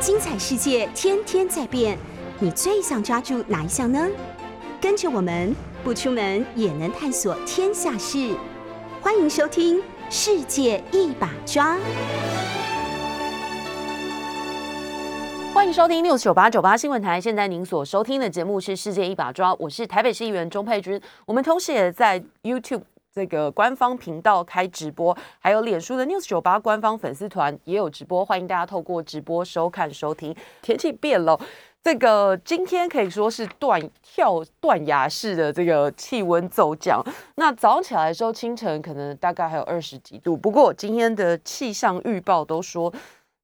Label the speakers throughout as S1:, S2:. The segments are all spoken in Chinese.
S1: 精彩世界天天在变，你最想抓住哪一项呢？跟着我们不出门也能探索天下事，欢迎收听《世界一把抓》。
S2: 欢迎收听六九八九八新闻台。现在您所收听的节目是《世界一把抓》，我是台北市议员钟佩君。我们同时也在 YouTube 这个官方频道开直播，还有脸书的 News 九八官方粉丝团也有直播，欢迎大家透过直播收看收听。天气变了，这个今天可以说是断跳断崖式的这个气温骤降。那早上起来的时候，清晨可能大概还有二十几度，不过今天的气象预报都说。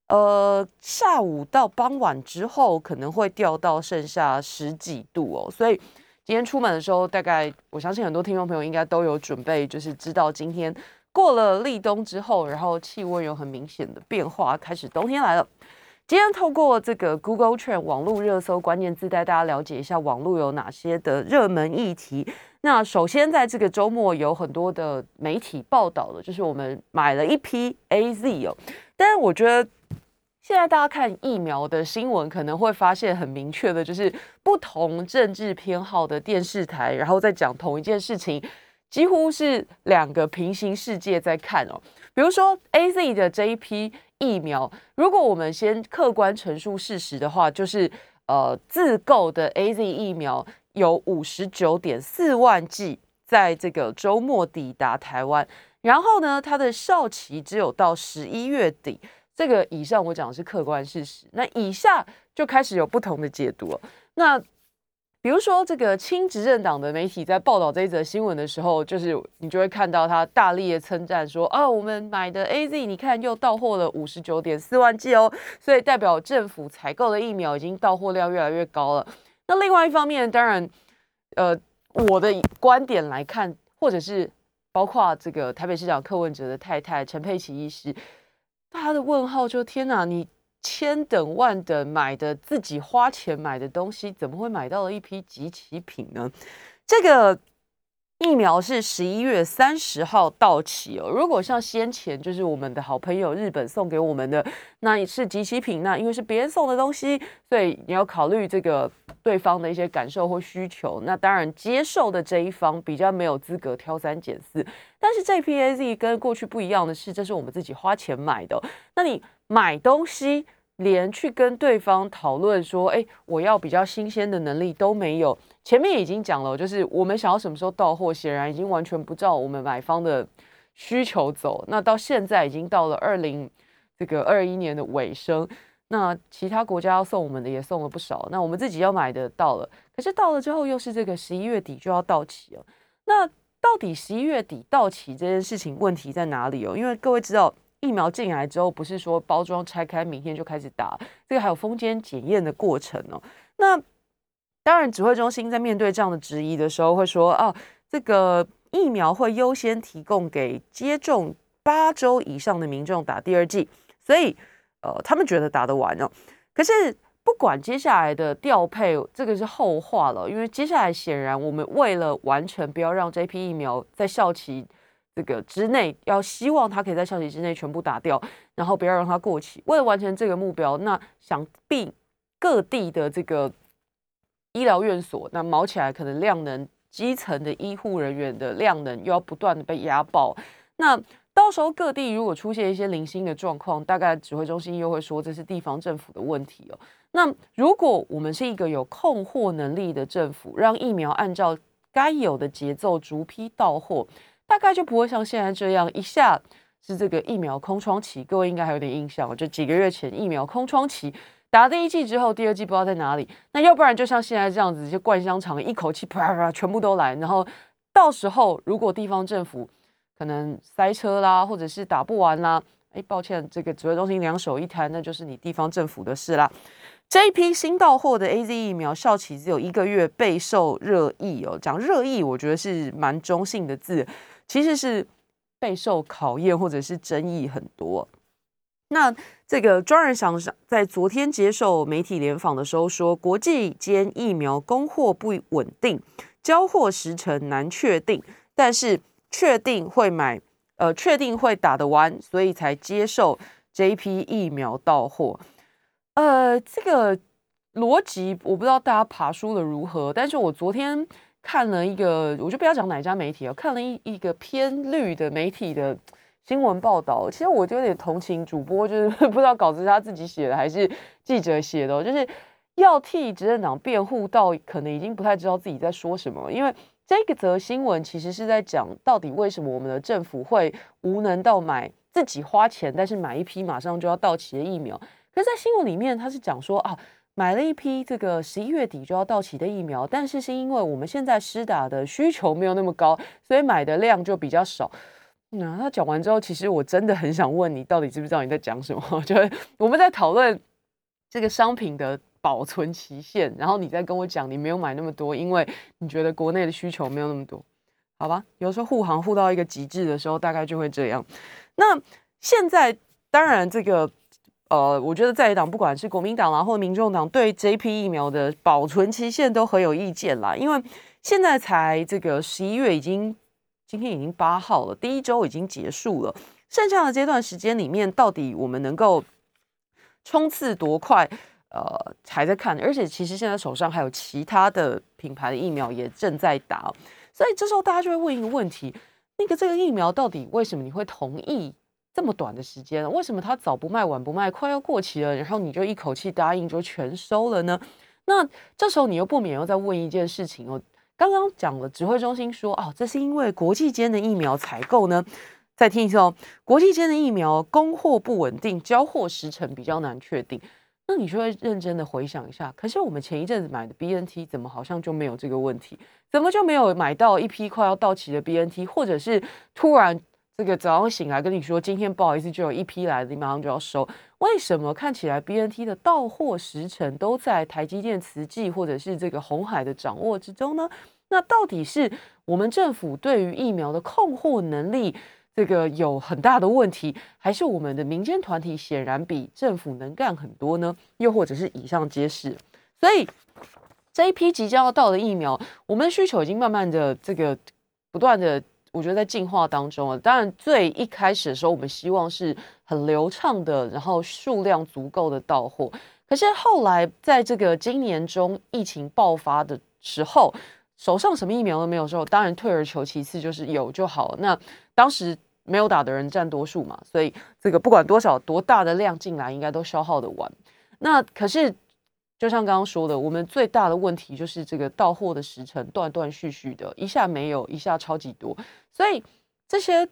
S2: 呃，下午到傍晚之后可能会掉到剩下十几度哦，所以今天出门的时候，大概我相信很多听众朋友应该都有准备，就是知道今天过了立冬之后，然后气温有很明显的变化，开始冬天来了。今天透过这个 Google Trend 网络热搜关键字，带大家了解一下网络有哪些的热门议题。那首先在这个周末有很多的媒体报道的，就是我们买了一批 AZ 哦，但是我觉得。现在大家看疫苗的新闻，可能会发现很明确的，就是不同政治偏好的电视台，然后再讲同一件事情，几乎是两个平行世界在看哦。比如说 A Z 的这一批疫苗，如果我们先客观陈述事实的话，就是呃自购的 A Z 疫苗有五十九点四万剂在这个周末抵达台湾，然后呢，它的效期只有到十一月底。这个以上我讲的是客观事实，那以下就开始有不同的解读了。那比如说，这个亲执政党的媒体在报道这一则新闻的时候，就是你就会看到他大力的称赞说：“啊，我们买的 A Z，你看又到货了五十九点四万剂哦，所以代表政府采购的疫苗已经到货量越来越高了。”那另外一方面，当然，呃，我的观点来看，或者是包括这个台北市长柯文哲的太太陈佩琪医师。他的问号就天哪！你千等万等买的自己花钱买的东西，怎么会买到了一批集齐品呢？这个疫苗是十一月三十号到期哦。如果像先前就是我们的好朋友日本送给我们的，那是集齐品。那因为是别人送的东西，所以你要考虑这个对方的一些感受或需求。那当然接受的这一方比较没有资格挑三拣四。但是这批 A Z 跟过去不一样的是，这是我们自己花钱买的。那你买东西连去跟对方讨论说，哎，我要比较新鲜的能力都没有。前面已经讲了，就是我们想要什么时候到货，显然已经完全不照我们买方的需求走。那到现在已经到了二零这个二一年的尾声，那其他国家要送我们的也送了不少，那我们自己要买的到了，可是到了之后又是这个十一月底就要到期了，那。到底十一月底到期这件事情问题在哪里哦？因为各位知道，疫苗进来之后，不是说包装拆开，明天就开始打，这个还有封间检验的过程哦。那当然，指挥中心在面对这样的质疑的时候，会说：哦，这个疫苗会优先提供给接种八周以上的民众打第二剂，所以呃，他们觉得打得完哦。可是。不管接下来的调配，这个是后话了。因为接下来显然，我们为了完成不要让这批疫苗在校期这个之内，要希望它可以在效期之内全部打掉，然后不要让它过期。为了完成这个目标，那想必各地的这个医疗院所，那毛起来可能量能，基层的医护人员的量能又要不断的被压爆。那到时候各地如果出现一些零星的状况，大概指挥中心又会说这是地方政府的问题哦。那如果我们是一个有控货能力的政府，让疫苗按照该有的节奏逐批到货，大概就不会像现在这样一下是这个疫苗空窗期。各位应该还有点印象，就几个月前疫苗空窗期，打第一剂之后，第二剂不知道在哪里。那要不然就像现在这样子，就灌香肠一口气啪啪全部都来，然后到时候如果地方政府可能塞车啦，或者是打不完啦，哎，抱歉，这个指挥中心两手一摊，那就是你地方政府的事啦。这一批新到货的 A Z 疫苗效期只有一个月，备受热议哦。讲热议，我觉得是蛮中性的字，其实是备受考验或者是争议很多。那这个庄人祥在昨天接受媒体联访的时候说，国际间疫苗供货不稳定，交货时程难确定，但是确定会买，呃，确定会打得完，所以才接受这一批疫苗到货。呃，这个逻辑我不知道大家爬书的如何，但是我昨天看了一个，我就不要讲哪家媒体了，看了一一个偏绿的媒体的 新闻报道，其实我就有点同情主播，就是 不知道稿子是他自己写的还是记者写的，就是要替执政党辩护到可能已经不太知道自己在说什么，因为。这个则新闻其实是在讲，到底为什么我们的政府会无能到买自己花钱，但是买一批马上就要到期的疫苗。可是，在新闻里面，他是讲说啊，买了一批这个十一月底就要到期的疫苗，但是是因为我们现在施打的需求没有那么高，所以买的量就比较少。那他讲完之后，其实我真的很想问你，到底知不知道你在讲什么？就是我们在讨论这个商品的。保存期限，然后你再跟我讲你没有买那么多，因为你觉得国内的需求没有那么多，好吧？有时候护航护到一个极致的时候，大概就会这样。那现在当然这个呃，我觉得在野党不管是国民党啦或民众党，对这批疫苗的保存期限都很有意见啦，因为现在才这个十一月已经今天已经八号了，第一周已经结束了，剩下的这段时间里面，到底我们能够冲刺多快？呃，还在看，而且其实现在手上还有其他的品牌的疫苗也正在打，所以这时候大家就会问一个问题：那个这个疫苗到底为什么你会同意这么短的时间？为什么它早不卖晚不卖，快要过期了，然后你就一口气答应就全收了呢？那这时候你又不免又在问一件事情哦，刚刚讲了指挥中心说哦，这是因为国际间的疫苗采购呢，再听一次哦，国际间的疫苗供货不稳定，交货时程比较难确定。那你就会认真的回想一下，可是我们前一阵子买的 B N T 怎么好像就没有这个问题？怎么就没有买到一批快要到期的 B N T？或者是突然这个早上醒来跟你说，今天不好意思就有一批来了，你马上就要收？为什么看起来 B N T 的到货时程都在台积电、慈济或者是这个红海的掌握之中呢？那到底是我们政府对于疫苗的控货能力？这个有很大的问题，还是我们的民间团体显然比政府能干很多呢？又或者是以上皆是？所以这一批即将要到的疫苗，我们的需求已经慢慢的这个不断的，我觉得在进化当中啊。当然，最一开始的时候，我们希望是很流畅的，然后数量足够的到货。可是后来在这个今年中疫情爆发的时候，手上什么疫苗都没有的时候，当然退而求其次，就是有就好。那当时。没有打的人占多数嘛，所以这个不管多少多大的量进来，应该都消耗的完。那可是就像刚刚说的，我们最大的问题就是这个到货的时程断断续续的，一下没有，一下超级多。所以这些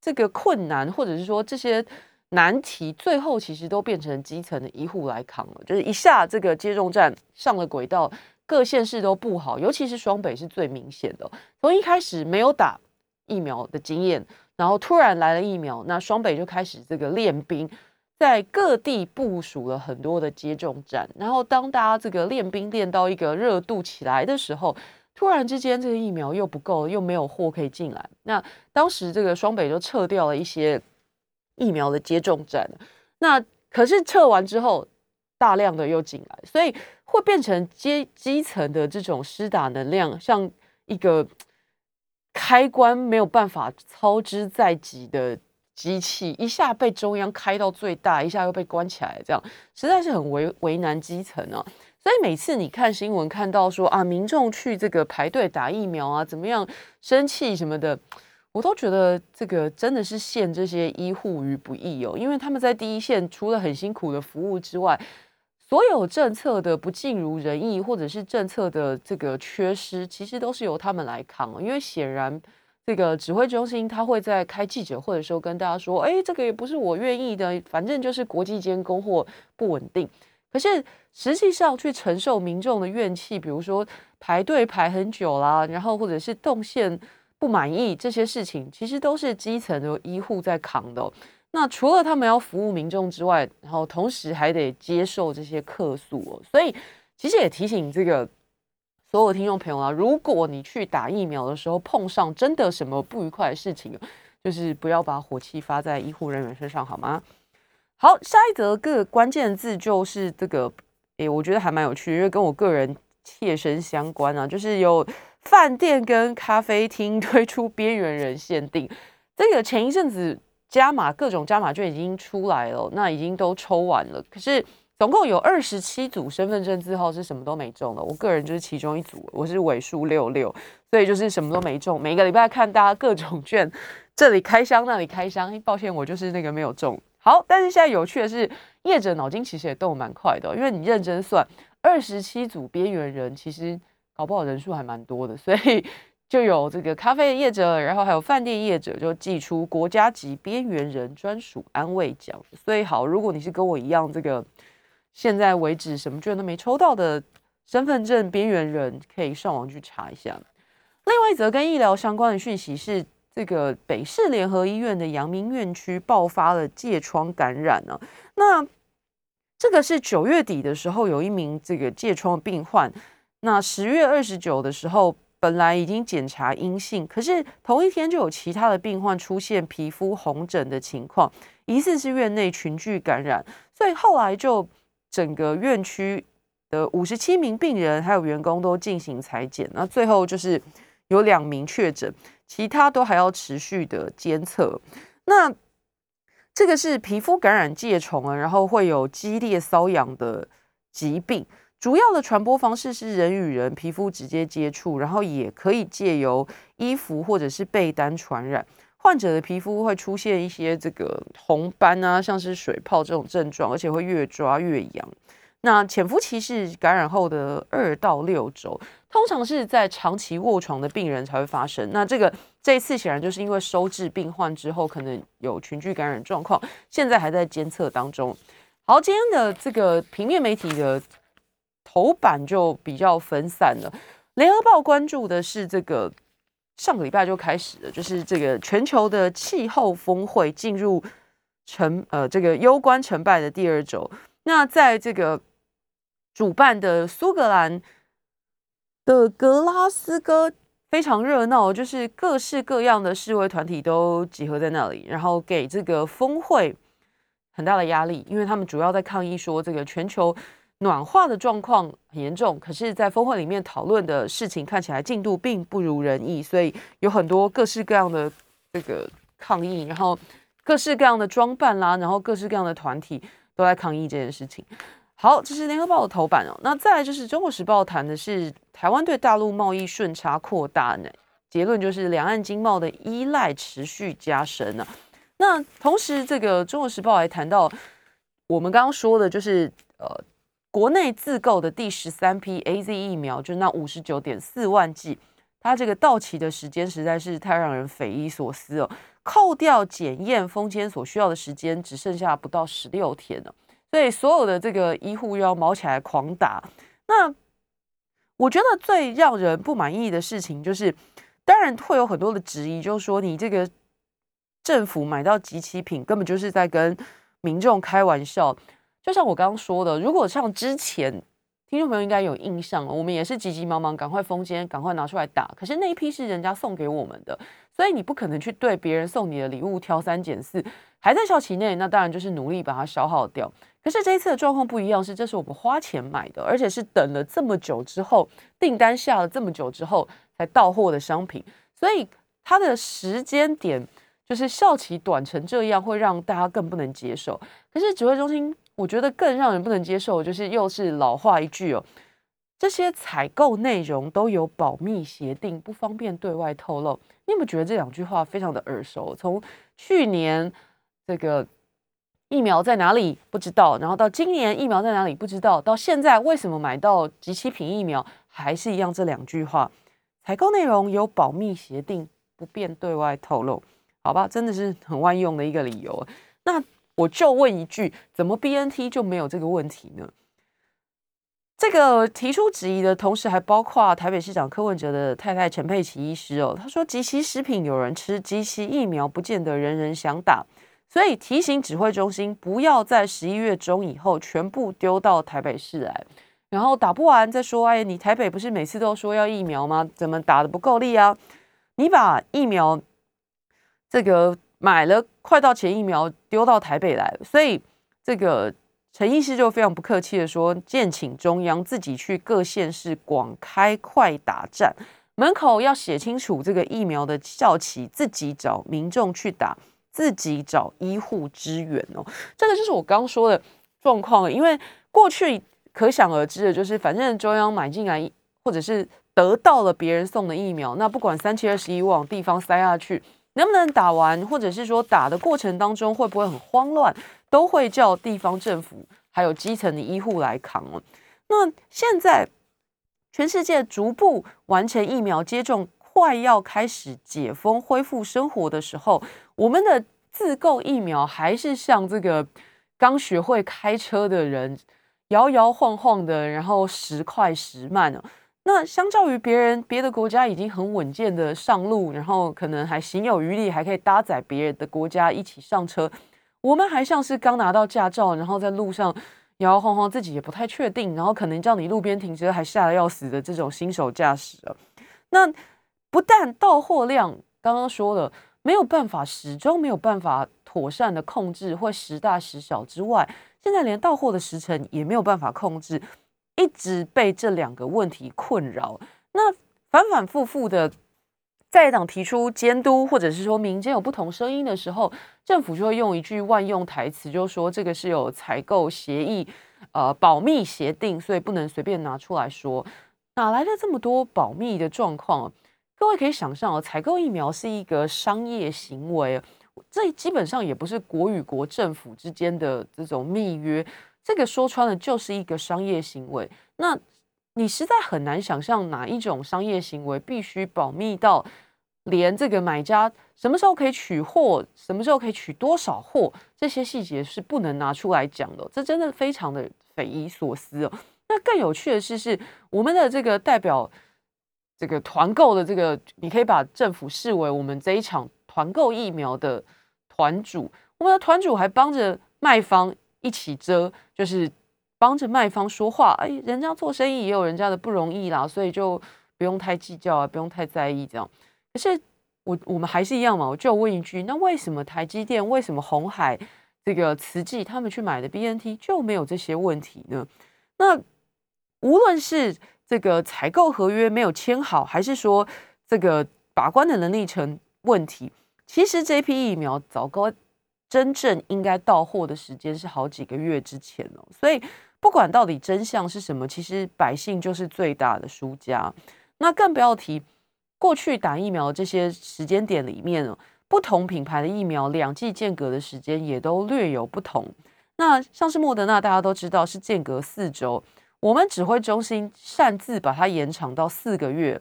S2: 这个困难，或者是说这些难题，最后其实都变成基层的医护来扛了。就是一下这个接种站上了轨道，各县市都不好，尤其是双北是最明显的。从一开始没有打疫苗的经验。然后突然来了疫苗，那双北就开始这个练兵，在各地部署了很多的接种站。然后当大家这个练兵练到一个热度起来的时候，突然之间这个疫苗又不够，又没有货可以进来。那当时这个双北就撤掉了一些疫苗的接种站。那可是撤完之后，大量的又进来，所以会变成基基层的这种施打能量，像一个。开关没有办法操之在己的机器，一下被中央开到最大，一下又被关起来，这样实在是很为为难基层啊。所以每次你看新闻看到说啊，民众去这个排队打疫苗啊，怎么样生气什么的，我都觉得这个真的是陷这些医护于不义哦，因为他们在第一线除了很辛苦的服务之外。所有政策的不尽如人意，或者是政策的这个缺失，其实都是由他们来扛。因为显然，这个指挥中心他会在开记者会的时候跟大家说：“哎，这个也不是我愿意的，反正就是国际间供货不稳定。”可是实际上去承受民众的怨气，比如说排队排很久啦，然后或者是动线不满意这些事情，其实都是基层的医护在扛的。那除了他们要服务民众之外，然后同时还得接受这些客诉哦，所以其实也提醒这个所有听众朋友啊，如果你去打疫苗的时候碰上真的什么不愉快的事情，就是不要把火气发在医护人员身上，好吗？好，下一则个关键字就是这个，诶，我觉得还蛮有趣，因为跟我个人切身相关啊，就是有饭店跟咖啡厅推出边缘人限定，这个前一阵子。加码各种加码券已经出来了，那已经都抽完了。可是总共有二十七组身份证字号是什么都没中的，我个人就是其中一组，我是尾数六六，所以就是什么都没中。每个礼拜看大家各种卷，这里开箱那里开箱，抱歉我就是那个没有中。好，但是现在有趣的是，业者脑筋其实也动蛮快的，因为你认真算，二十七组边缘人其实搞不好人数还蛮多的，所以就有这个咖啡业者，然后还有饭店业者就寄出国家级边缘人专属安慰奖。所以好，如果你是跟我一样这个。现在为止，什么券都没抽到的身份证边缘人，可以上网去查一下。另外一则跟医疗相关的讯息是，这个北市联合医院的阳明院区爆发了疥疮感染呢。那这个是九月底的时候，有一名这个疥疮病患，那十月二十九的时候，本来已经检查阴性，可是同一天就有其他的病患出现皮肤红疹的情况，疑似是院内群聚感染，所以后来就。整个院区的五十七名病人还有员工都进行裁剪，那最后就是有两名确诊，其他都还要持续的监测。那这个是皮肤感染疥虫啊，然后会有激烈瘙痒的疾病，主要的传播方式是人与人皮肤直接接触，然后也可以借由衣服或者是被单传染。患者的皮肤会出现一些这个红斑啊，像是水泡这种症状，而且会越抓越痒。那潜伏期是感染后的二到六周，通常是在长期卧床的病人才会发生。那这个这一次显然就是因为收治病患之后，可能有群聚感染状况，现在还在监测当中。好，今天的这个平面媒体的头版就比较分散了。联合报关注的是这个。上个礼拜就开始了，就是这个全球的气候峰会进入成呃这个攸关成败的第二周。那在这个主办的苏格兰的格拉斯哥非常热闹，就是各式各样的示威团体都集合在那里，然后给这个峰会很大的压力，因为他们主要在抗议说这个全球。暖化的状况很严重，可是，在峰会里面讨论的事情看起来进度并不如人意，所以有很多各式各样的这个抗议，然后各式各样的装扮啦，然后各式各样的团体都在抗议这件事情。好，这是联合报的头版哦。那再来就是中国时报谈的是台湾对大陆贸易顺差扩大呢，结论就是两岸经贸的依赖持续加深呢。那同时，这个中国时报还谈到我们刚刚说的，就是呃。国内自购的第十三批 A Z 疫苗，就那五十九点四万剂，它这个到期的时间实在是太让人匪夷所思哦。扣掉检验封签所需要的时间，只剩下不到十六天了。所以所有的这个医护又要毛起来狂打。那我觉得最让人不满意的事情，就是当然会有很多的质疑，就是说你这个政府买到集齐品，根本就是在跟民众开玩笑。就像我刚刚说的，如果像之前听众朋友应该有印象了，我们也是急急忙忙赶快封签，赶快拿出来打。可是那一批是人家送给我们的，所以你不可能去对别人送你的礼物挑三拣四，还在效期内，那当然就是努力把它消耗掉。可是这一次的状况不一样，是这是我们花钱买的，而且是等了这么久之后，订单下了这么久之后才到货的商品，所以它的时间点就是效期短成这样，会让大家更不能接受。可是指挥中心。我觉得更让人不能接受，就是又是老话一句哦，这些采购内容都有保密协定，不方便对外透露。你有没有觉得这两句话非常的耳熟？从去年这个疫苗在哪里不知道，然后到今年疫苗在哪里不知道，到现在为什么买到集齐品疫苗还是一样这两句话，采购内容有保密协定，不便对外透露。好吧，真的是很万用的一个理由。那。我就问一句，怎么 B N T 就没有这个问题呢？这个提出质疑的同时，还包括台北市长柯文哲的太太陈佩琪医师哦。他说，集齐食品有人吃，集齐疫苗不见得人人想打，所以提醒指挥中心不要在十一月中以后全部丢到台北市来，然后打不完再说。哎，你台北不是每次都说要疫苗吗？怎么打的不够力啊？你把疫苗这个。买了快到前疫苗丢到台北来，所以这个陈医师就非常不客气的说：“建请中央自己去各县市广开快打站，门口要写清楚这个疫苗的效期，自己找民众去打，自己找医护支援哦。”这个就是我刚说的状况，因为。过去可想而知的就是，反正中央买进来，或者是得到了别人送的疫苗，那不管三七二十一往地方塞下去，能不能打完，或者是说打的过程当中会不会很慌乱，都会叫地方政府还有基层的医护来扛哦。那现在全世界逐步完成疫苗接种。快要开始解封、恢复生活的时候，我们的自购疫苗还是像这个刚学会开车的人摇摇晃晃的，然后时快时慢呢。那相较于别人，别的国家已经很稳健的上路，然后可能还行有余力，还可以搭载别人的国家一起上车，我们还像是刚拿到驾照，然后在路上摇摇晃晃，自己也不太确定，然后可能叫你路边停车还吓得要死的这种新手驾驶啊，那。不但到货量刚刚说了没有办法，始终没有办法妥善的控制，或时大时小之外，现在连到货的时程也没有办法控制，一直被这两个问题困扰。那反反复复的在党提出监督，或者是说民间有不同声音的时候，政府就会用一句万用台词，就说这个是有采购协议，呃，保密协定，所以不能随便拿出来说。哪来的这么多保密的状况？各位可以想象哦，采购疫苗是一个商业行为，这基本上也不是国与国政府之间的这种密约，这个说穿了就是一个商业行为。那你实在很难想象哪一种商业行为必须保密到连这个买家什么时候可以取货，什么时候可以取多少货，这些细节是不能拿出来讲的，这真的非常的匪夷所思哦。那更有趣的是，是我们的这个代表。这个团购的这个，你可以把政府视为我们这一场团购疫苗的团主。我们的团主还帮着卖方一起遮，就是帮着卖方说话。哎，人家做生意也有人家的不容易啦，所以就不用太计较啊，不用太在意这样。可是我我们还是一样嘛，我就问一句：那为什么台积电、为什么红海、这个慈济他们去买的 BNT 就没有这些问题呢？那无论是。这个采购合约没有签好，还是说这个把关的能力成问题？其实这批疫苗早该真正应该到货的时间是好几个月之前哦。所以不管到底真相是什么，其实百姓就是最大的输家。那更不要提过去打疫苗这些时间点里面哦，不同品牌的疫苗两剂间隔的时间也都略有不同。那像是莫德纳，大家都知道是间隔四周。我们指挥中心擅自把它延长到四个月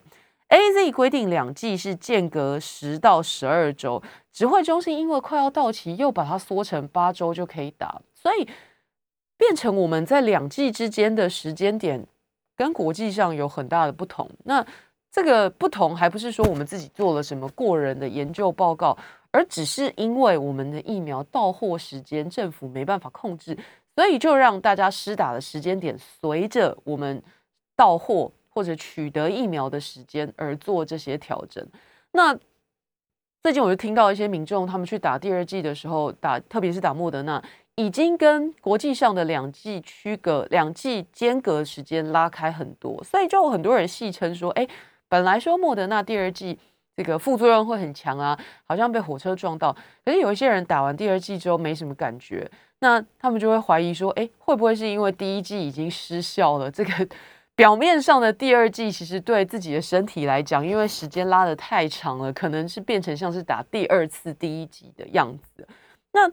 S2: ，A Z 规定两剂是间隔十到十二周，指挥中心因为快要到期，又把它缩成八周就可以打，所以变成我们在两剂之间的时间点跟国际上有很大的不同。那这个不同还不是说我们自己做了什么过人的研究报告，而只是因为我们的疫苗到货时间政府没办法控制。所以就让大家施打的时间点随着我们到货或者取得疫苗的时间而做这些调整。那最近我就听到一些民众他们去打第二剂的时候，打特别是打莫德纳，已经跟国际上的两剂区隔、两剂间隔时间拉开很多。所以就有很多人戏称说：“哎，本来说莫德纳第二剂这个副作用会很强啊，好像被火车撞到。可是有一些人打完第二剂之后没什么感觉。”那他们就会怀疑说，哎，会不会是因为第一季已经失效了？这个表面上的第二季，其实对自己的身体来讲，因为时间拉得太长了，可能是变成像是打第二次第一集的样子。那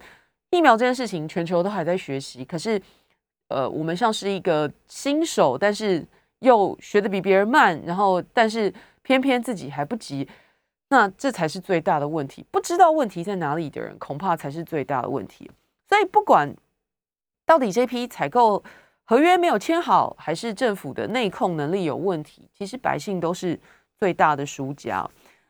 S2: 疫苗这件事情，全球都还在学习，可是，呃，我们像是一个新手，但是又学的比别人慢，然后但是偏偏自己还不急，那这才是最大的问题。不知道问题在哪里的人，恐怕才是最大的问题。所以不管到底这批采购合约没有签好，还是政府的内控能力有问题，其实百姓都是最大的输家。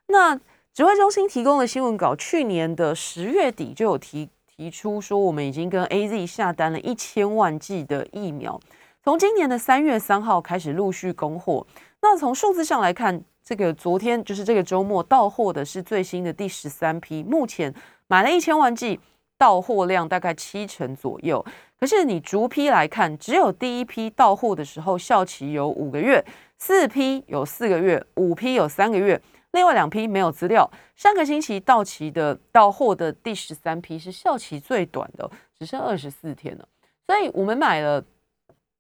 S2: 那指挥中心提供的新闻稿，去年的十月底就有提提出说，我们已经跟 A Z 下单了一千万剂的疫苗，从今年的三月三号开始陆续供货。那从数字上来看，这个昨天就是这个周末到货的是最新的第十三批，目前买了一千万剂。到货量大概七成左右，可是你逐批来看，只有第一批到货的时候效期有五个月，四批有四个月，五批有三个月，另外两批没有资料。上个星期到期的到货的第十三批是效期最短的，只剩二十四天了。所以我们买了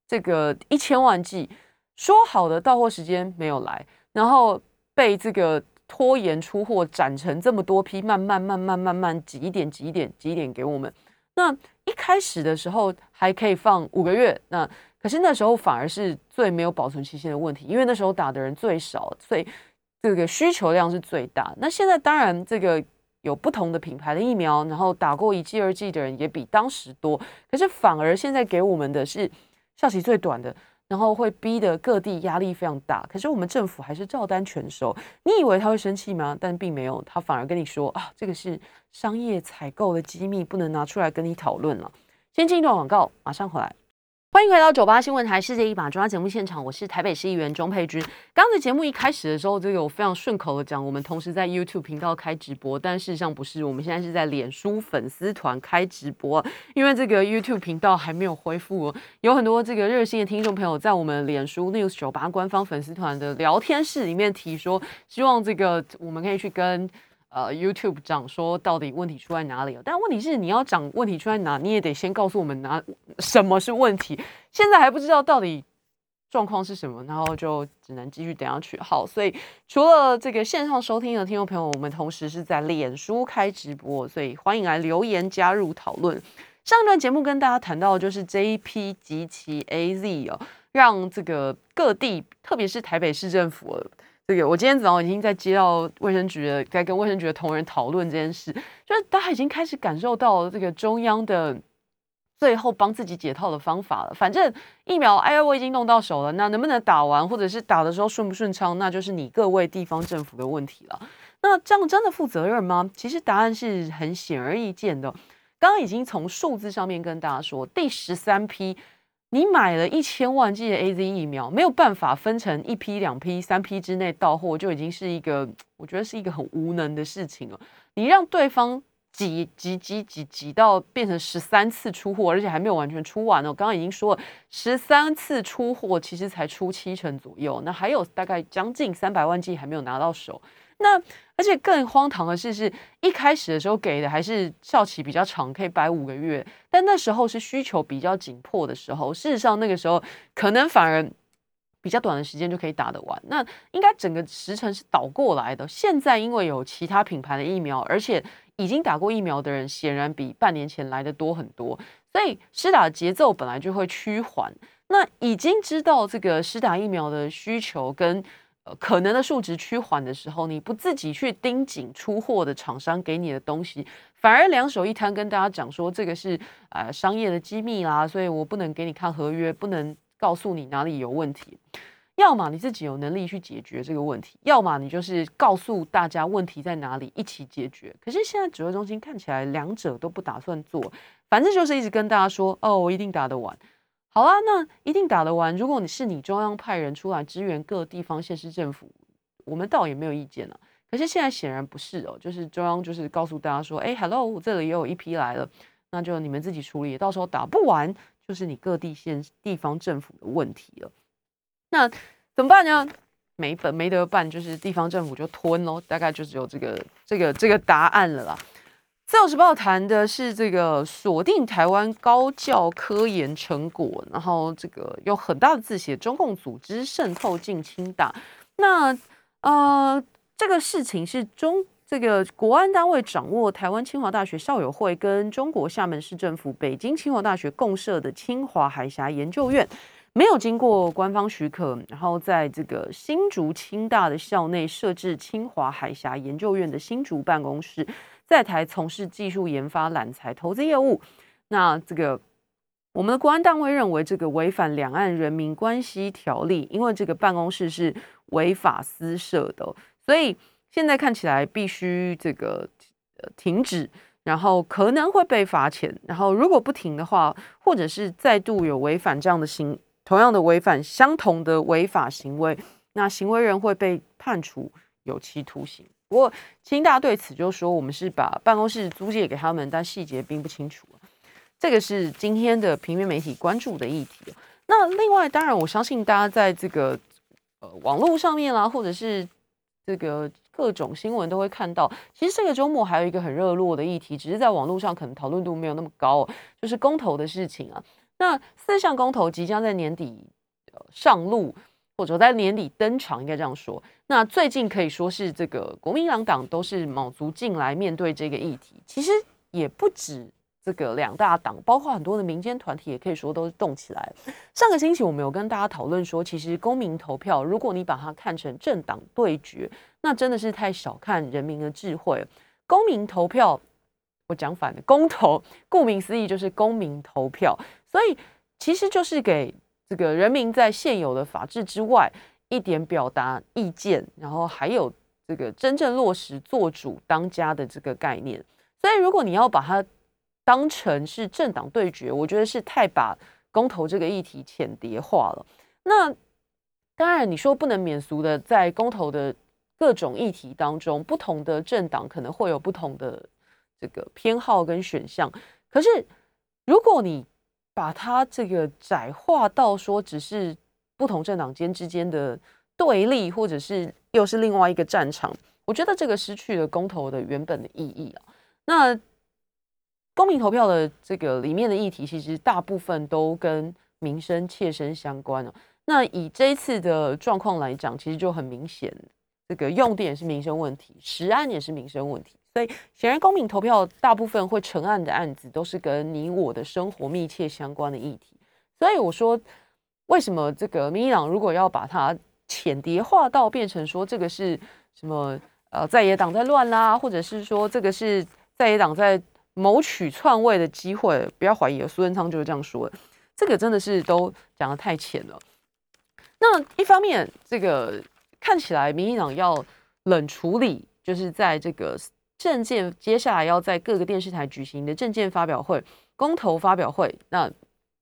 S2: 这个一千万剂说好的到货时间没有来，然后被这个拖延出货，斩成这么多批，慢慢慢慢慢慢挤一点挤一点挤一点给我们。那开始的时候还可以放五个月，那可是那时候反而是最没有保存期限的问题，因为那时候打的人最少，所以这个需求量是最大。那现在当然这个有不同的品牌的疫苗，然后打过一剂、二剂的人也比当时多，可是反而现在给我们的是效期最短的。然后会逼得各地压力非常大，可是我们政府还是照单全收。你以为他会生气吗？但并没有，他反而跟你说啊，这个是商业采购的机密，不能拿出来跟你讨论了。先进一段广告，马上回来。欢迎回到九八新闻台《世界一把抓》节目现场，我是台北市议员钟佩君。刚才节目一开始的时候，就有非常顺口的讲，我们同时在 YouTube 频道开直播，但事实上不是，我们现在是在脸书粉丝团开直播，因为这个 YouTube 频道还没有恢复，有很多这个热心的听众朋友在我们脸书 News 九八官方粉丝团的聊天室里面提说，希望这个我们可以去跟。呃，YouTube 讲说到底问题出在哪里？但问题是你要讲问题出在哪，你也得先告诉我们哪什么是问题。现在还不知道到底状况是什么，然后就只能继续等下去。好，所以除了这个线上收听的听众朋友，我们同时是在脸书开直播，所以欢迎来留言加入讨论。上一段节目跟大家谈到的就是这一批及其 AZ 哦，让这个各地，特别是台北市政府。这个我今天早上已经在接到卫生局的，在跟卫生局的同仁讨论这件事，就是大家已经开始感受到这个中央的最后帮自己解套的方法了。反正疫苗，哎呀，我已经弄到手了，那能不能打完，或者是打的时候顺不顺畅，那就是你各位地方政府的问题了。那这样真的负责任吗？其实答案是很显而易见的。刚刚已经从数字上面跟大家说，第十三批。你买了一千万剂的 A Z 疫苗，没有办法分成一批、两批、三批之内到货，就已经是一个我觉得是一个很无能的事情了。你让对方挤挤挤挤挤到变成十三次出货，而且还没有完全出完呢。我刚刚已经说了，十三次出货其实才出七成左右，那还有大概将近三百万剂还没有拿到手。那而且更荒唐的是，是一开始的时候给的还是效期比较长，可以摆五个月，但那时候是需求比较紧迫的时候。事实上，那个时候可能反而比较短的时间就可以打得完。那应该整个时程是倒过来的。现在因为有其他品牌的疫苗，而且已经打过疫苗的人显然比半年前来的多很多，所以施打节奏本来就会趋缓。那已经知道这个施打疫苗的需求跟。呃，可能的数值趋缓的时候，你不自己去盯紧出货的厂商给你的东西，反而两手一摊跟大家讲说这个是呃商业的机密啦，所以我不能给你看合约，不能告诉你哪里有问题。要么你自己有能力去解决这个问题，要么你就是告诉大家问题在哪里，一起解决。可是现在指挥中心看起来两者都不打算做，反正就是一直跟大家说哦，我一定打得完。好啊，那一定打得完。如果你是你中央派人出来支援各地方县市政府，我们倒也没有意见了。可是现在显然不是哦，就是中央就是告诉大家说，哎，hello，这里也有一批来了，那就你们自己处理，到时候打不完就是你各地县地方政府的问题了。那怎么办呢？没本没得办，就是地方政府就吞喽，大概就只有这个这个这个答案了啦。自由时报谈的是这个锁定台湾高教科研成果，然后这个有很大的字写中共组织渗透进清大。那呃，这个事情是中这个国安单位掌握台湾清华大学校友会跟中国厦门市政府、北京清华大学共设的清华海峡研究院，没有经过官方许可，然后在这个新竹清大的校内设置清华海峡研究院的新竹办公室。在台从事技术研发、揽财、投资业务，那这个我们的国安单位认为这个违反两岸人民关系条例，因为这个办公室是违法私设的，所以现在看起来必须这个停止，然后可能会被罚钱，然后如果不停的话，或者是再度有违反这样的行同样的违反相同的违法行为，那行为人会被判处有期徒刑。不过清大对此就说，我们是把办公室租借给他们，但细节并不清楚。这个是今天的平面媒体关注的议题。那另外，当然我相信大家在这个呃网络上面啦，或者是这个各种新闻都会看到。其实这个周末还有一个很热络的议题，只是在网络上可能讨论度没有那么高，就是公投的事情啊。那四项公投即将在年底上路，或者在年底登场，应该这样说。那最近可以说是这个国民党党都是卯足劲来面对这个议题，其实也不止。这个两大党，包括很多的民间团体，也可以说都是动起来。上个星期我们有跟大家讨论说，其实公民投票，如果你把它看成政党对决，那真的是太小看人民的智慧。公民投票，我讲反了，公投，顾名思义就是公民投票，所以其实就是给这个人民在现有的法治之外，一点表达意见，然后还有这个真正落实做主当家的这个概念。所以如果你要把它当成是政党对决，我觉得是太把公投这个议题浅叠化了。那当然，你说不能免俗的，在公投的各种议题当中，不同的政党可能会有不同的这个偏好跟选项。可是，如果你把它这个窄化到说只是不同政党间之间的对立，或者是又是另外一个战场，我觉得这个失去了公投的原本的意义啊。那。公民投票的这个里面的议题，其实大部分都跟民生切身相关哦。那以这一次的状况来讲，其实就很明显，这个用电也是民生问题，食安也是民生问题。所以显然，公民投票大部分会成案的案子，都是跟你我的生活密切相关的议题。所以我说，为什么这个民进党如果要把它浅碟化到变成说这个是什么呃在野党在乱啦，或者是说这个是在野党在。谋取篡位的机会，不要怀疑苏贞昌就是这样说的。这个真的是都讲的太浅了。那一方面，这个看起来民进党要冷处理，就是在这个政见接下来要在各个电视台举行的政见发表会、公投发表会，那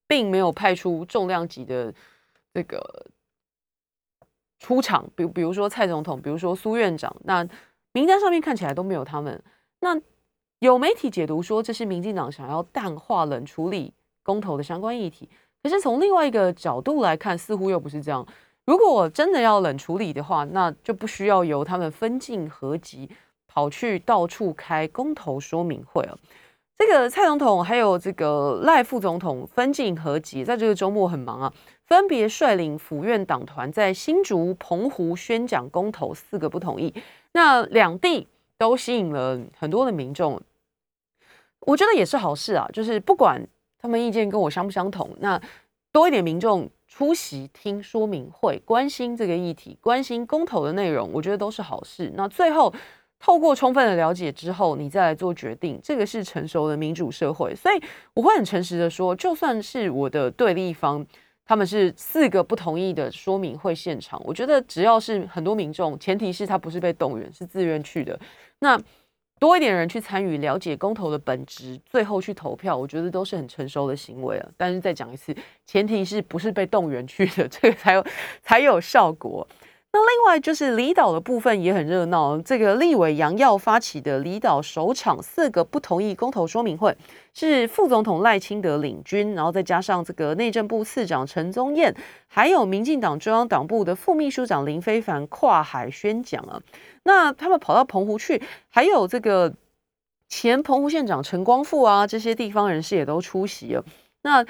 S2: 并没有派出重量级的这个出场，比比如说蔡总统，比如说苏院长，那名单上面看起来都没有他们。那有媒体解读说，这是民进党想要淡化冷处理公投的相关议题。可是从另外一个角度来看，似乎又不是这样。如果真的要冷处理的话，那就不需要由他们分进合集，跑去到处开公投说明会了。这个蔡总统还有这个赖副总统分进合集，在这个周末很忙啊，分别率领府院党团在新竹、澎湖宣讲公投，四个不同意。那两地都吸引了很多的民众。我觉得也是好事啊，就是不管他们意见跟我相不相同，那多一点民众出席听说明会，关心这个议题，关心公投的内容，我觉得都是好事。那最后透过充分的了解之后，你再来做决定，这个是成熟的民主社会。所以我会很诚实的说，就算是我的对立方，他们是四个不同意的说明会现场，我觉得只要是很多民众，前提是他不是被动员，是自愿去的，那。多一点人去参与，了解公投的本质，最后去投票，我觉得都是很成熟的行为啊。但是再讲一次，前提是不是被动员去的，这个才有才有效果。那另外就是离岛的部分也很热闹，这个立委杨耀发起的离岛首场四个不同意公投说明会，是副总统赖清德领军，然后再加上这个内政部次长陈宗彦，还有民进党中央党部的副秘书长林非凡跨海宣讲啊。那他们跑到澎湖去，还有这个前澎湖县长陈光复啊，这些地方人士也都出席了。那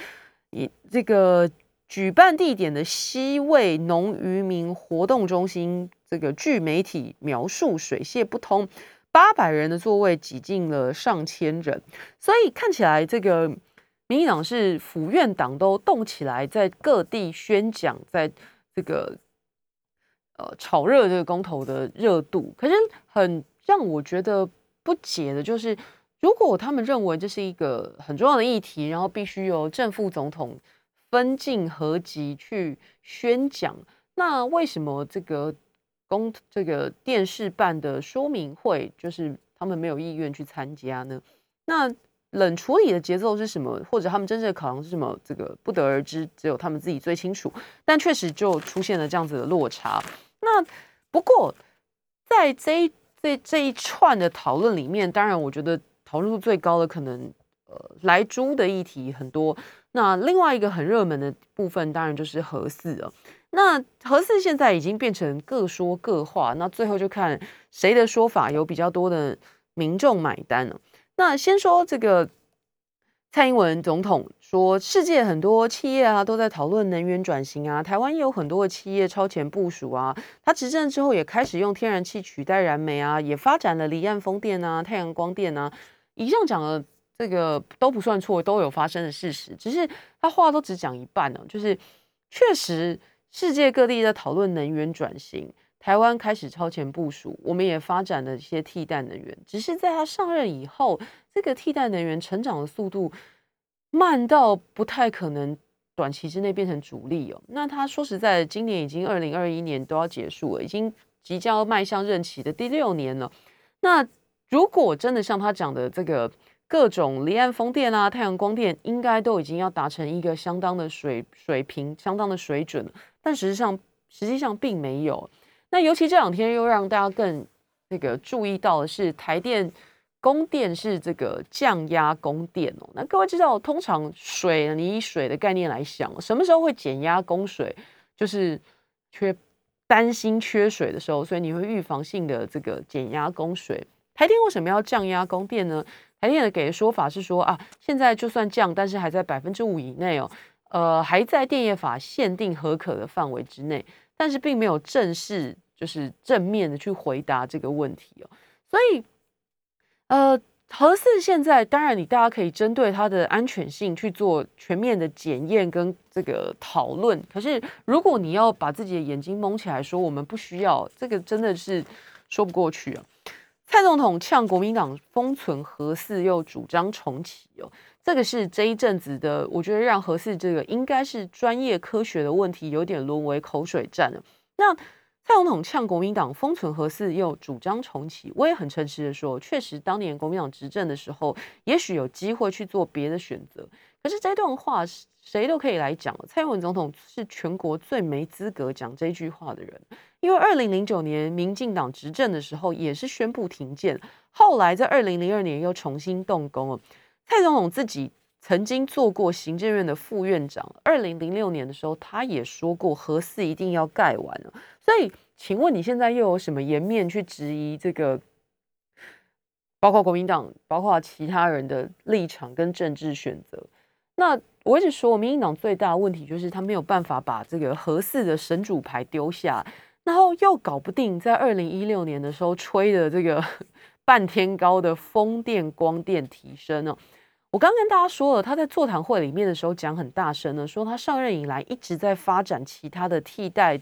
S2: 以这个。举办地点的西魏农渔民活动中心，这个据媒体描述水泄不通，八百人的座位挤进了上千人，所以看起来这个民进党是府院党都动起来，在各地宣讲，在这个呃炒热这个公投的热度。可是很让我觉得不解的就是，如果他们认为这是一个很重要的议题，然后必须由正副总统。分进合集去宣讲，那为什么这个公这个电视办的说明会，就是他们没有意愿去参加呢？那冷处理的节奏是什么？或者他们真正的考量是什么？这个不得而知，只有他们自己最清楚。但确实就出现了这样子的落差。那不过在这这这一串的讨论里面，当然我觉得讨论度最高的可能。呃，来猪的议题很多，那另外一个很热门的部分，当然就是核四了。那核四现在已经变成各说各话，那最后就看谁的说法有比较多的民众买单了。那先说这个蔡英文总统说，世界很多企业啊都在讨论能源转型啊，台湾也有很多的企业超前部署啊。他执政之后也开始用天然气取代燃煤啊，也发展了离岸风电啊、太阳光电啊。以上讲的这个都不算错，都有发生的事实，只是他话都只讲一半呢。就是确实世界各地在讨论能源转型，台湾开始超前部署，我们也发展了一些替代能源，只是在他上任以后。这个替代能源成长的速度慢到不太可能短期之内变成主力哦。那他说实在，今年已经二零二一年都要结束了，已经即将要迈向任期的第六年了。那如果真的像他讲的这个各种离岸风电啊、太阳光电，应该都已经要达成一个相当的水水平、相当的水准但实际上，实际上并没有。那尤其这两天又让大家更那个注意到的是台电。供电是这个降压供电哦，那各位知道，通常水，你以水的概念来想，什么时候会减压供水？就是缺担心缺水的时候，所以你会预防性的这个减压供水。台电为什么要降压供电呢？台电的给的说法是说啊，现在就算降，但是还在百分之五以内哦，呃，还在电业法限定合可的范围之内，但是并没有正式就是正面的去回答这个问题哦，所以。呃，核四现在当然你大家可以针对它的安全性去做全面的检验跟这个讨论。可是如果你要把自己的眼睛蒙起来说我们不需要，这个真的是说不过去啊。蔡总统呛国民党封存核四又主张重启哦，这个是这一阵子的，我觉得让核四这个应该是专业科学的问题有点沦为口水战了。那。蔡总统呛国民党封存核四，又主张重启。我也很诚实的说，确实当年国民党执政的时候，也许有机会去做别的选择。可是这段话谁都可以来讲，蔡英文总统是全国最没资格讲这句话的人。因为二零零九年民进党执政的时候，也是宣布停建，后来在二零零二年又重新动工了。蔡总统自己。曾经做过行政院的副院长，二零零六年的时候，他也说过核四一定要盖完了。所以，请问你现在又有什么颜面去质疑这个？包括国民党，包括其他人的立场跟政治选择？那我一直说，民进党最大的问题就是他没有办法把这个合适的神主牌丢下，然后又搞不定在二零一六年的时候吹的这个 半天高的风电光电提升呢？我刚跟大家说了，他在座谈会里面的时候讲很大声的，说他上任以来一直在发展其他的替代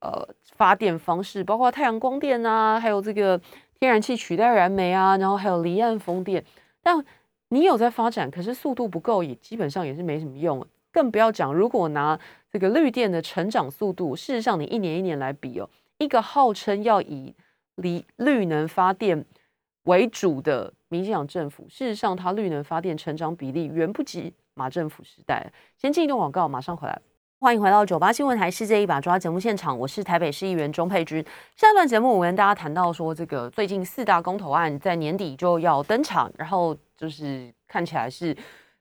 S2: 呃发电方式，包括太阳光电啊，还有这个天然气取代燃煤啊，然后还有离岸风电。但你有在发展，可是速度不够，也基本上也是没什么用。更不要讲，如果拿这个绿电的成长速度，事实上你一年一年来比哦，一个号称要以离绿能发电为主的。民进党政府，事实上，它绿能发电成长比例远不及马政府时代。先进一段广告，马上回来。欢迎回到九八新闻台世界一把抓节目现场，我是台北市议员钟佩君。下段节目，我跟大家谈到说，这个最近四大公投案在年底就要登场，然后就是看起来是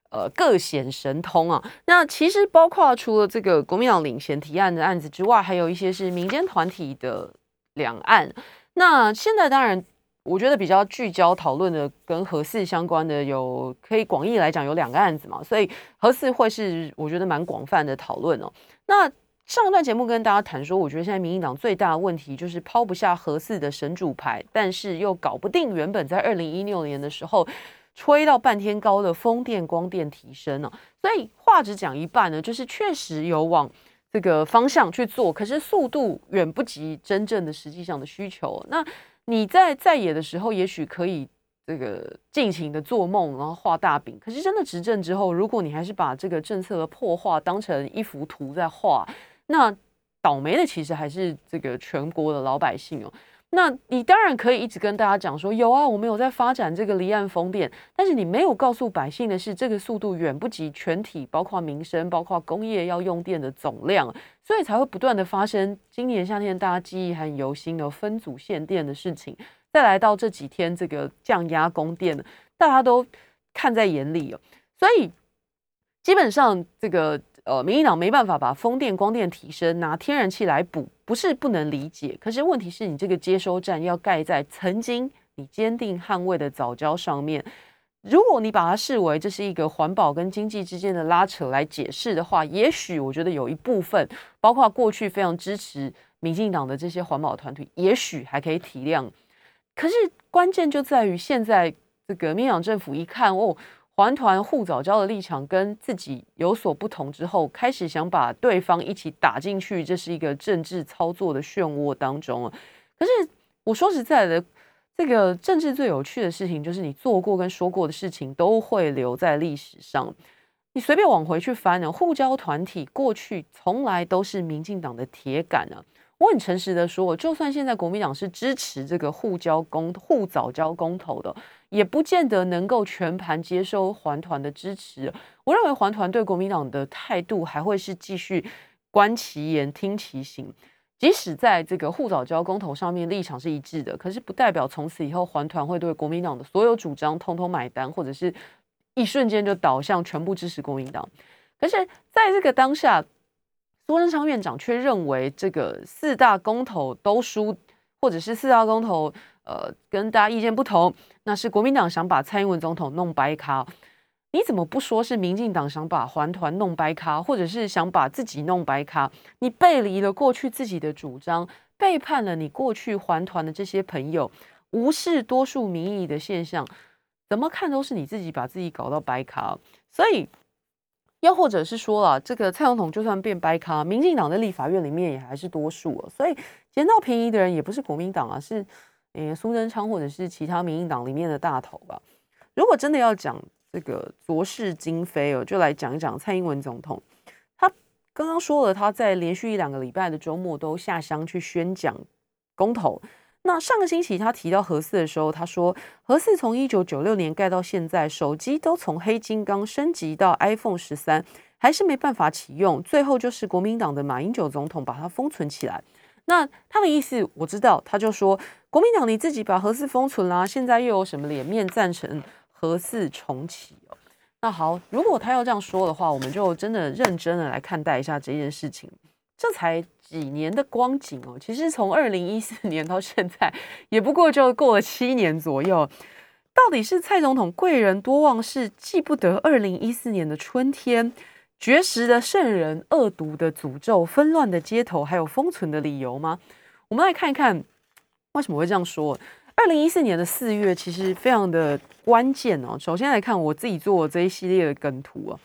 S2: 呃各显神通啊。那其实包括除了这个国民党领衔提案的案子之外，还有一些是民间团体的两岸。那现在当然。我觉得比较聚焦讨论的跟核四相关的有，可以广义来讲有两个案子嘛，所以核四会是我觉得蛮广泛的讨论哦。那上一段节目跟大家谈说，我觉得现在民进党最大的问题就是抛不下核四的神主牌，但是又搞不定原本在二零一六年的时候吹到半天高的风电光电提升呢。所以话只讲一半呢，就是确实有往这个方向去做，可是速度远不及真正的实际上的需求。那你在在野的时候，也许可以这个尽情的做梦，然后画大饼。可是真的执政之后，如果你还是把这个政策的破画当成一幅图在画，那倒霉的其实还是这个全国的老百姓哦。那你当然可以一直跟大家讲说，有啊，我们有在发展这个离岸风电，但是你没有告诉百姓的是，这个速度远不及全体，包括民生、包括工业要用电的总量，所以才会不断的发生今年夏天大家记忆很犹新的分组限电的事情。再来到这几天这个降压供电，大家都看在眼里哦，所以基本上这个。呃，民进党没办法把风电、光电提升，拿天然气来补，不是不能理解。可是问题是你这个接收站要盖在曾经你坚定捍卫的早教上面，如果你把它视为这是一个环保跟经济之间的拉扯来解释的话，也许我觉得有一部分，包括过去非常支持民进党的这些环保团体，也许还可以体谅。可是关键就在于现在这个民党政府一看哦，环团护早教的立场跟自己有所不同之后，开始想把对方一起打进去，这是一个政治操作的漩涡当中可是我说实在的。这个政治最有趣的事情，就是你做过跟说过的事情都会留在历史上。你随便往回去翻呢，护交团体过去从来都是民进党的铁杆啊。我很诚实的说，就算现在国民党是支持这个护交公护早交公投的，也不见得能够全盘接收环团的支持。我认为环团对国民党的态度还会是继续观其言听其行。即使在这个护早交公投上面立场是一致的，可是不代表从此以后环团会对国民党的所有主张通通买单，或者是一瞬间就倒向全部支持国民党。可是在这个当下，苏贞昌院长却认为这个四大公投都输，或者是四大公投呃跟大家意见不同，那是国民党想把蔡英文总统弄掰卡。你怎么不说是民进党想把环团弄白咖，或者是想把自己弄白咖？你背离了过去自己的主张，背叛了你过去环团的这些朋友，无视多数民意的现象，怎么看都是你自己把自己搞到白咖。所以，又或者是说了，这个蔡总统就算变白咖，民进党的立法院里面也还是多数。所以，捡到便宜的人也不是国民党啊，是诶苏贞昌或者是其他民进党里面的大头吧。如果真的要讲，这个浊世今非哦，就来讲一讲蔡英文总统。他刚刚说了，他在连续一两个礼拜的周末都下乡去宣讲公投。那上个星期他提到核四的时候，他说核四从一九九六年盖到现在，手机都从黑金刚升级到 iPhone 十三，还是没办法启用。最后就是国民党的马英九总统把它封存起来。那他的意思我知道，他就说国民党你自己把核四封存啦，现在又有什么脸面赞成？核四重启哦，那好，如果他要这样说的话，我们就真的认真的来看待一下这件事情。这才几年的光景哦，其实从二零一四年到现在，也不过就过了七年左右。到底是蔡总统贵人多忘事，记不得二零一四年的春天，绝食的圣人，恶毒的诅咒，纷乱的街头，还有封存的理由吗？我们来看一看为什么会这样说。二零一四年的四月其实非常的关键哦。首先来看我自己做这一系列的梗图啊，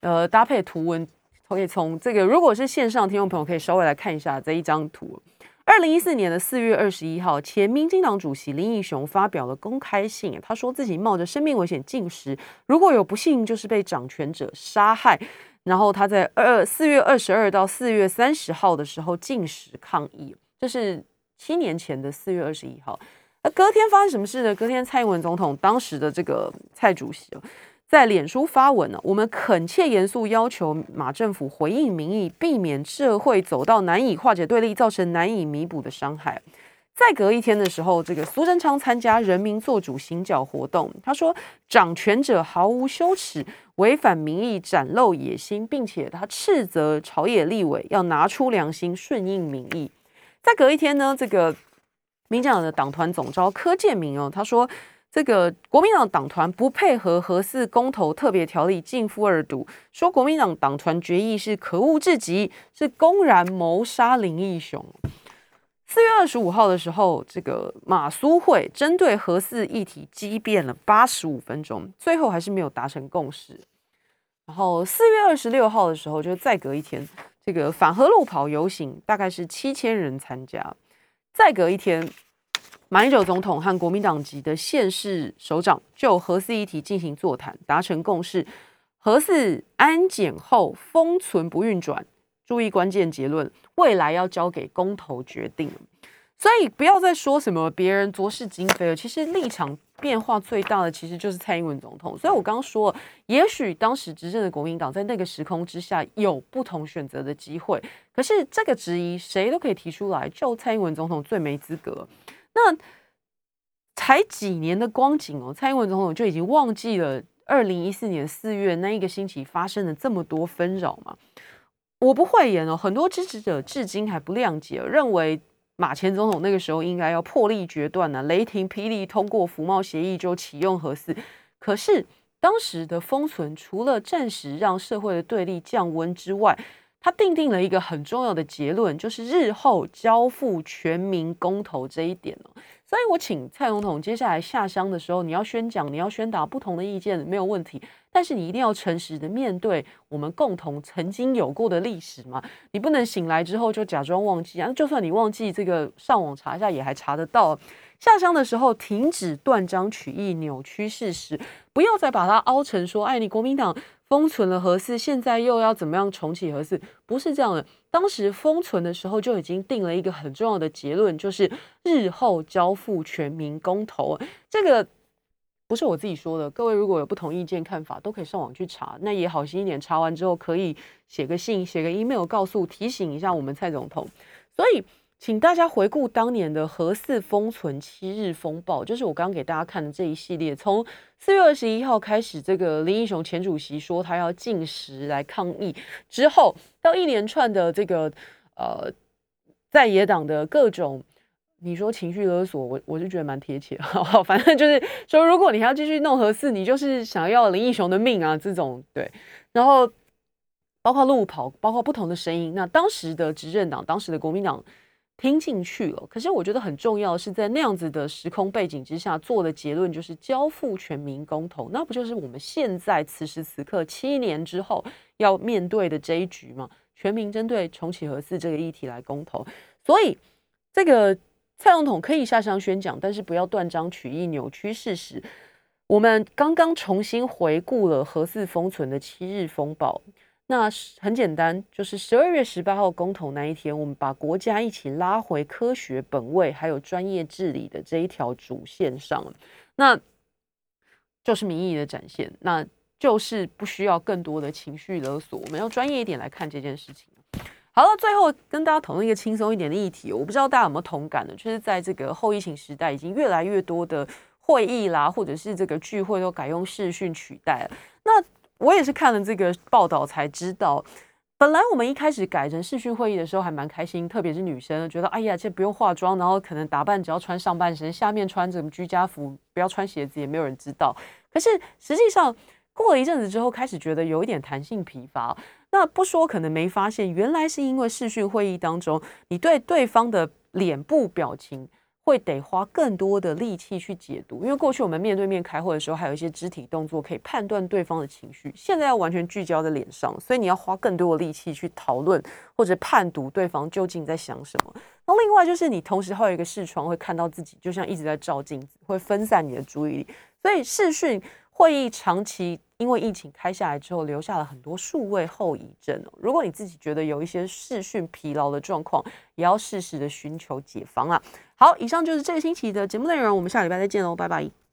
S2: 呃，搭配图文，可以从这个如果是线上听众朋友可以稍微来看一下这一张图。二零一四年的四月二十一号，前民进党主席林义雄发表了公开信，他说自己冒着生命危险进食，如果有不幸就是被掌权者杀害。然后他在二四月二十二到四月三十号的时候进食抗议，这是七年前的四月二十一号。那隔天发生什么事呢？隔天蔡英文总统当时的这个蔡主席在脸书发文呢，我们恳切严肃要求马政府回应民意，避免社会走到难以化解对立、造成难以弥补的伤害。再隔一天的时候，这个苏贞昌参加人民做主行脚活动，他说掌权者毫无羞耻，违反民意，展露野心，并且他斥责朝野立委要拿出良心，顺应民意。再隔一天呢，这个。民进党的党团总召柯建明哦，他说这个国民党党团不配合核四公投特别条例进夫二读，说国民党党团决议是可恶至极，是公然谋杀林义雄。四月二十五号的时候，这个马苏会针对核四议题激辩了八十五分钟，最后还是没有达成共识。然后四月二十六号的时候，就再隔一天，这个反核路跑游行大概是七千人参加。再隔一天，马英九总统和国民党籍的县市首长就核四议题进行座谈，达成共识。核四安检后封存不运转，注意关键结论，未来要交给公投决定。所以不要再说什么别人浊世今非了，其实立场。变化最大的其实就是蔡英文总统，所以我刚刚说，也许当时执政的国民党在那个时空之下有不同选择的机会，可是这个质疑谁都可以提出来，就蔡英文总统最没资格。那才几年的光景哦，蔡英文总统就已经忘记了二零一四年四月那一个星期发生了这么多纷扰吗？我不讳言哦，很多支持者至今还不谅解，认为。马前总统那个时候应该要破例决断呢，雷霆霹雳通过服贸协议就启用核四。可是当时的封存除了暂时让社会的对立降温之外，他定定了一个很重要的结论，就是日后交付全民公投这一点哦。所以我请蔡总统接下来下乡的时候，你要宣讲，你要宣达不同的意见没有问题，但是你一定要诚实的面对我们共同曾经有过的历史嘛。你不能醒来之后就假装忘记啊，就算你忘记这个，上网查一下也还查得到。下乡的时候，停止断章取义、扭曲事实，不要再把它凹成说，哎，你国民党。封存了核四，现在又要怎么样重启核四？不是这样的。当时封存的时候就已经定了一个很重要的结论，就是日后交付全民公投。这个不是我自己说的，各位如果有不同意见看法，都可以上网去查。那也好心一点，查完之后可以写个信、写个 email 告诉、提醒一下我们蔡总统。所以。请大家回顾当年的核四封存七日风暴，就是我刚刚给大家看的这一系列。从四月二十一号开始，这个林英雄前主席说他要禁食来抗议，之后到一连串的这个呃在野党的各种，你说情绪勒索，我我就觉得蛮贴切。好，反正就是说，如果你要继续弄核四，你就是想要林英雄的命啊，这种对。然后包括路跑，包括不同的声音。那当时的执政党，当时的国民党。听进去了，可是我觉得很重要是在那样子的时空背景之下做的结论，就是交付全民公投，那不就是我们现在此时此刻七年之后要面对的这一局吗？全民针对重启核四这个议题来公投，所以这个蔡总统可以下乡宣讲，但是不要断章取义、扭曲事实。我们刚刚重新回顾了核四封存的七日风暴。那很简单，就是十二月十八号公投那一天，我们把国家一起拉回科学本位，还有专业治理的这一条主线上，那就是民意的展现，那就是不需要更多的情绪勒索，我们要专业一点来看这件事情。好了，最后跟大家讨论一个轻松一点的议题，我不知道大家有没有同感呢？就是在这个后疫情时代，已经越来越多的会议啦，或者是这个聚会都改用视讯取代了，那。我也是看了这个报道才知道，本来我们一开始改成视讯会议的时候还蛮开心，特别是女生觉得哎呀，这不用化妆，然后可能打扮只要穿上半身，下面穿着居家服，不要穿鞋子，也没有人知道。可是实际上过了一阵子之后，开始觉得有一点弹性疲乏。那不说可能没发现，原来是因为视讯会议当中，你对对方的脸部表情。会得花更多的力气去解读，因为过去我们面对面开会的时候，还有一些肢体动作可以判断对方的情绪，现在要完全聚焦在脸上，所以你要花更多的力气去讨论或者判读对方究竟在想什么。那另外就是你同时还有一个视窗，会看到自己，就像一直在照镜子，会分散你的注意力，所以视讯会议长期。因为疫情开下来之后，留下了很多数位后遗症哦。如果你自己觉得有一些视讯疲劳的状况，也要适时的寻求解方啊。好，以上就是这个星期的节目内容，我们下礼拜再见喽，拜拜。